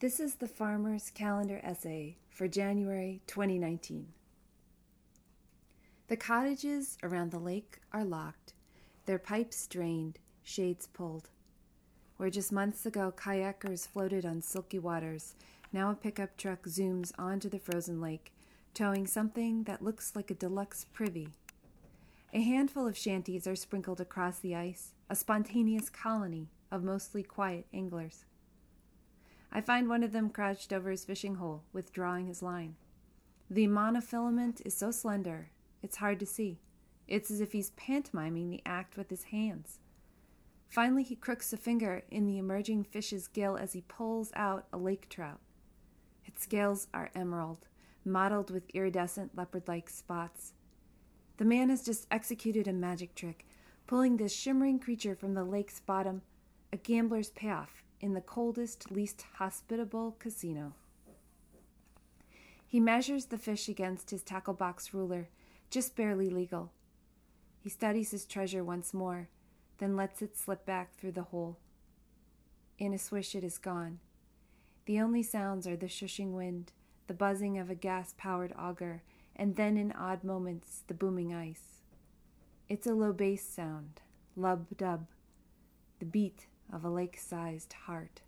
This is the Farmer's Calendar essay for January 2019. The cottages around the lake are locked, their pipes drained, shades pulled. Where just months ago kayakers floated on silky waters, now a pickup truck zooms onto the frozen lake, towing something that looks like a deluxe privy. A handful of shanties are sprinkled across the ice, a spontaneous colony of mostly quiet anglers. I find one of them crouched over his fishing hole, withdrawing his line. The monofilament is so slender, it's hard to see. It's as if he's pantomiming the act with his hands. Finally, he crooks a finger in the emerging fish's gill as he pulls out a lake trout. Its scales are emerald, mottled with iridescent leopard like spots. The man has just executed a magic trick, pulling this shimmering creature from the lake's bottom, a gambler's payoff in the coldest, least hospitable casino. He measures the fish against his tackle box ruler, just barely legal. He studies his treasure once more, then lets it slip back through the hole. In a swish, it is gone. The only sounds are the shushing wind, the buzzing of a gas powered auger, and then in odd moments, the booming ice. It's a low bass sound, lub dub, the beat of a lake sized heart.